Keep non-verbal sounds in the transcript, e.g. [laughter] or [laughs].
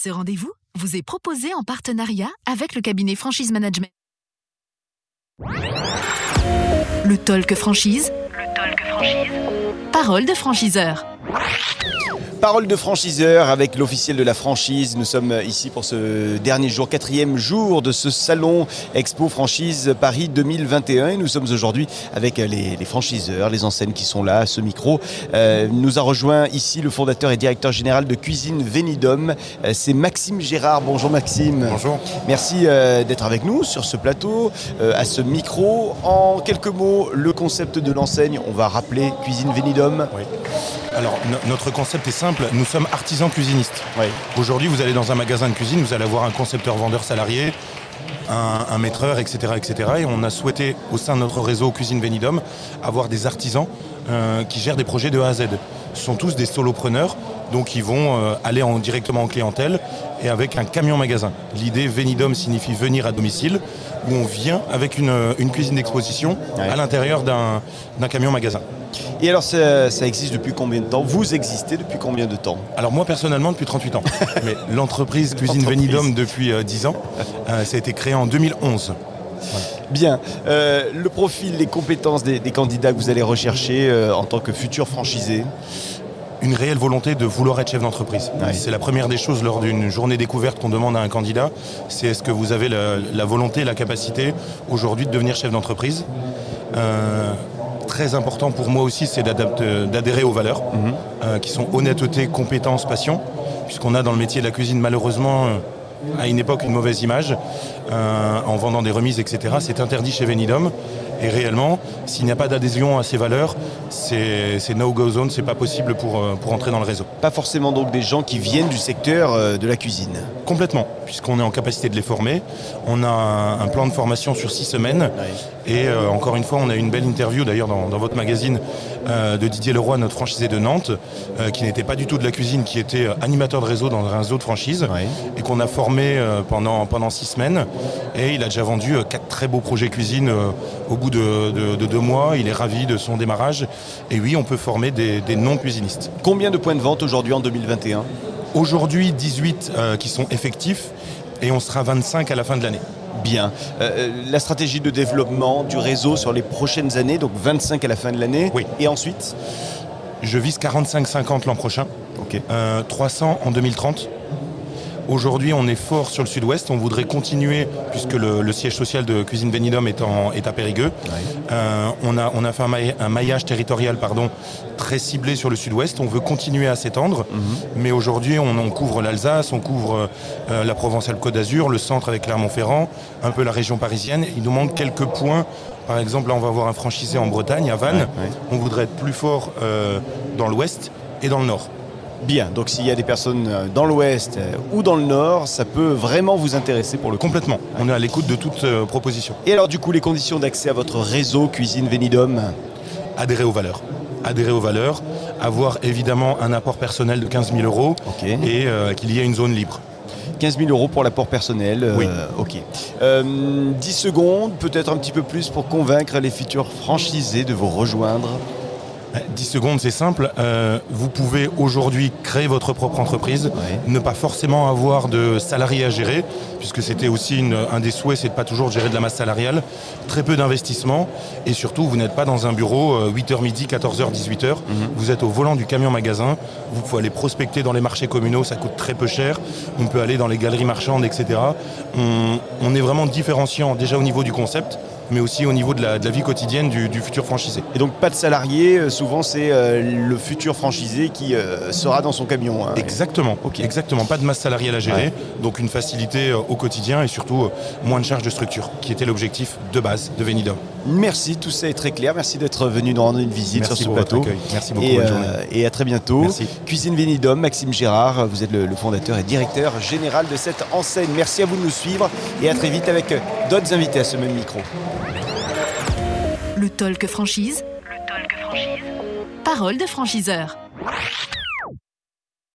Ce rendez-vous vous est proposé en partenariat avec le cabinet Franchise Management. Le Talk Franchise. Le Talk Franchise. Parole de franchiseur. Parole de franchiseur avec l'officiel de la franchise. Nous sommes ici pour ce dernier jour, quatrième jour de ce salon Expo Franchise Paris 2021. Et nous sommes aujourd'hui avec les, les, franchiseurs, les enseignes qui sont là à ce micro. Euh, nous a rejoint ici le fondateur et directeur général de Cuisine Vénidum. Euh, C'est Maxime Gérard. Bonjour Maxime. Bonjour. Merci euh, d'être avec nous sur ce plateau, euh, à ce micro. En quelques mots, le concept de l'enseigne, on va rappeler Cuisine Vénidum. Oui. Alors, no notre concept est simple, nous sommes artisans cuisinistes. Oui. Aujourd'hui, vous allez dans un magasin de cuisine, vous allez avoir un concepteur-vendeur salarié, un, un maîtreur, etc., etc. Et on a souhaité, au sein de notre réseau Cuisine Vénidum, avoir des artisans euh, qui gèrent des projets de A à Z. Ce sont tous des solopreneurs, donc ils vont euh, aller en, directement en clientèle et avec un camion magasin. L'idée Vénidom signifie venir à domicile, où on vient avec une, une cuisine d'exposition Ouais. à l'intérieur d'un d'un camion magasin. Et alors, ça, ça existe depuis combien de temps? Vous existez depuis combien de temps? Alors moi personnellement depuis 38 ans, [laughs] mais l'entreprise Cuisine L'entreprise. Vénidom depuis euh, 10 ans, Euh, ça a été créé en 2011. Bien. Euh, le profil, les compétences des, des candidats que vous allez rechercher euh, en tant que futur franchisé? Une réelle volonté de vouloir être chef d'entreprise. C'est la première des choses lors d'une journée découverte qu'on demande à un candidat, c'est est-ce que vous avez la, la volonté, la capacité aujourd'hui de devenir chef d'entreprise Euh, Très important pour moi aussi, c'est d'adhérer aux valeurs, euh, qui sont honnêteté, compétence, passion, puisqu'on a dans le métier de la cuisine malheureusement euh, à une époque une mauvaise image euh, en vendant des remises, etc. C'est interdit chez Venidom. Et réellement, s'il n'y a pas d'adhésion à ces valeurs, c'est c'est no-go zone, c'est pas possible pour, euh, pour entrer dans le réseau. Pas forcément donc des gens qui viennent du secteur euh, de la cuisine. Complètement, puisqu'on est en capacité de les former. On a un, un plan de formation sur six semaines. Et euh, encore une fois, on a une belle interview d'ailleurs dans, dans votre magazine euh, de Didier Leroy, notre franchisé de Nantes, euh, qui n'était pas du tout de la cuisine, qui était animateur de réseau dans un réseau de franchise, et qu'on a formé pendant, pendant six semaines. Et il a déjà vendu quatre très beaux projets cuisine au bout de, de- de deux mois. Il est ravi de son démarrage. Et oui, on peut former des, des non-cuisinistes. Combien de points de vente aujourd'hui en 2021 Aujourd'hui, 18 euh, qui sont effectifs, et on sera 25 à la fin de l'année. Bien. Euh, euh, la stratégie de développement du réseau sur les prochaines années, donc 25 à la fin de l'année. Oui. Et ensuite? Je vise 45-50 l'an prochain, Ok. euh, 300 en 2030. Aujourd'hui, on est fort sur le sud-ouest. On voudrait continuer, puisque le, le siège social de Cuisine Vénidom est, en- est à Périgueux. Euh, on, a, on a fait un, maillage territorial pardon, très ciblé sur le sud-ouest. On veut continuer à s'étendre. Mais aujourd'hui, on, on couvre l'Alsace, on couvre euh, la Provence-Alpes-Côte d'Azur, le centre avec Clermont-Ferrand, un peu la région parisienne. Il nous manque quelques points. Par exemple, là, on va avoir un franchisé en Bretagne, à Vannes. Ouais, ouais. On voudrait être plus fort euh, dans l'ouest et dans le nord. Bien. Donc s'il y a des personnes euh, dans l'ouest euh, ou dans le nord, ça peut vraiment vous intéresser pour le coup. Complètement. On est à l'écoute de toute euh, proposition. Et alors du coup, les conditions d'accès à votre réseau Cuisine Vénidom Adhérer aux valeurs. Adhérer aux valeurs, avoir évidemment un apport personnel de 15 000 euros et euh, qu'il y ait une zone libre. 15 000 euros pour l'apport personnel. euh, Oui. Ok. Euh, 10 secondes, peut-être un petit peu plus pour convaincre les futurs franchisés de vous rejoindre. Euh, 10 secondes, c'est simple. Euh, vous pouvez aujourd'hui créer votre propre entreprise, Ouais. ne pas forcément avoir de salariés à gérer, puisque c'était aussi une- un des souhaits, c'est de pas toujours gérer de la masse salariale, très peu d'investissement, et surtout, vous n'êtes pas dans un bureau euh, 8h midi, 14h, 18h. Vous êtes au volant du camion magasin, vous pouvez aller prospecter dans les marchés communaux, ça coûte très peu cher. On peut aller dans les galeries marchandes, etc. On, on est vraiment différenciant déjà au niveau du concept, mais aussi au niveau de la, de la vie quotidienne du- du futur franchisé. Et donc pas de salariés, euh, souvent c'est euh, le futur franchisé qui euh, sera dans son camion. hein. Exactement, Ok. exactement. Pas de masse salariale à gérer, Ouais. donc une facilité au quotidien et surtout moins de charges de structure, qui était l'objectif de base de Venidom. Merci, tout ça est très clair. Merci d'être venu nous rendre une visite Merci sur ce plateau. Merci beaucoup, Et, bonne euh, et à très bientôt. Merci. Cuisine Vénidom, Maxime Gérard, vous êtes le, le fondateur et directeur général de cette enseigne. Merci à vous de nous suivre et à très vite avec euh, d'autres invités à ce même micro. Le Talk Franchise. Le Talk Franchise. Parole de franchiseur.